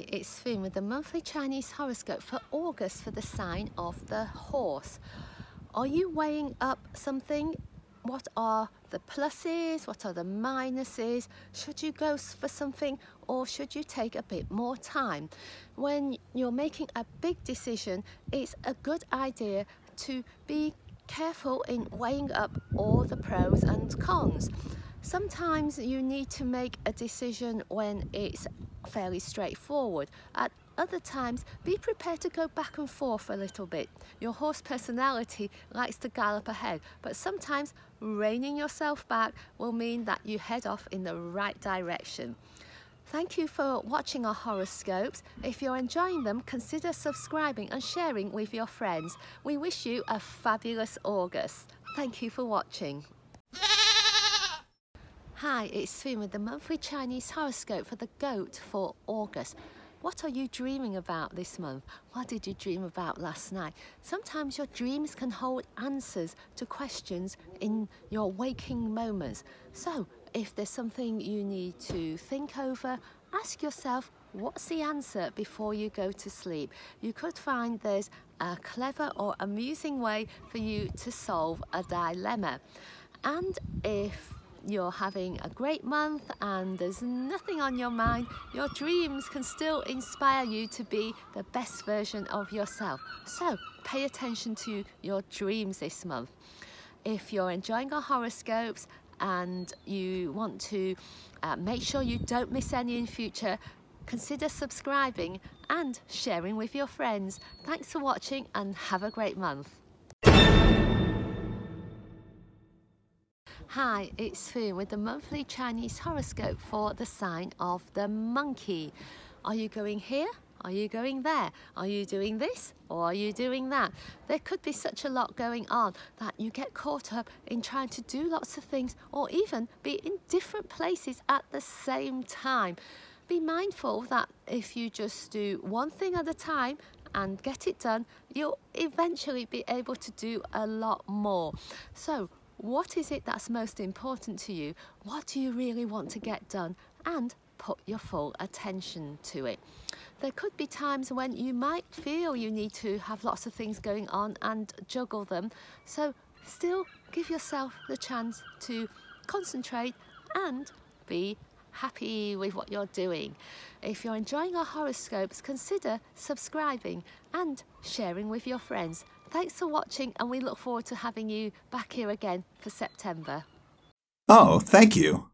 Hi, it's Finn with the monthly Chinese horoscope for August for the sign of the horse. Are you weighing up something? What are the pluses? What are the minuses? Should you go for something or should you take a bit more time? When you're making a big decision, it's a good idea to be careful in weighing up all the pros and cons. Sometimes you need to make a decision when it's fairly straightforward. At other times, be prepared to go back and forth a little bit. Your horse personality likes to gallop ahead, but sometimes reining yourself back will mean that you head off in the right direction. Thank you for watching our horoscopes. If you're enjoying them, consider subscribing and sharing with your friends. We wish you a fabulous August. Thank you for watching. Hi, it's with the monthly Chinese horoscope for the goat for August. What are you dreaming about this month? What did you dream about last night? Sometimes your dreams can hold answers to questions in your waking moments. So, if there's something you need to think over, ask yourself what's the answer before you go to sleep. You could find there's a clever or amusing way for you to solve a dilemma. And if you're having a great month and there's nothing on your mind, your dreams can still inspire you to be the best version of yourself. So pay attention to your dreams this month. If you're enjoying our horoscopes and you want to uh, make sure you don't miss any in future, consider subscribing and sharing with your friends. Thanks for watching and have a great month. Hi, it's Fu with the monthly Chinese horoscope for the sign of the monkey. Are you going here? Are you going there? Are you doing this or are you doing that? There could be such a lot going on that you get caught up in trying to do lots of things or even be in different places at the same time. Be mindful that if you just do one thing at a time and get it done, you'll eventually be able to do a lot more. So what is it that's most important to you? What do you really want to get done? And put your full attention to it. There could be times when you might feel you need to have lots of things going on and juggle them. So still give yourself the chance to concentrate and be happy with what you're doing. If you're enjoying our horoscopes, consider subscribing and sharing with your friends. Thanks for watching and we look forward to having you back here again for September. Oh, thank you.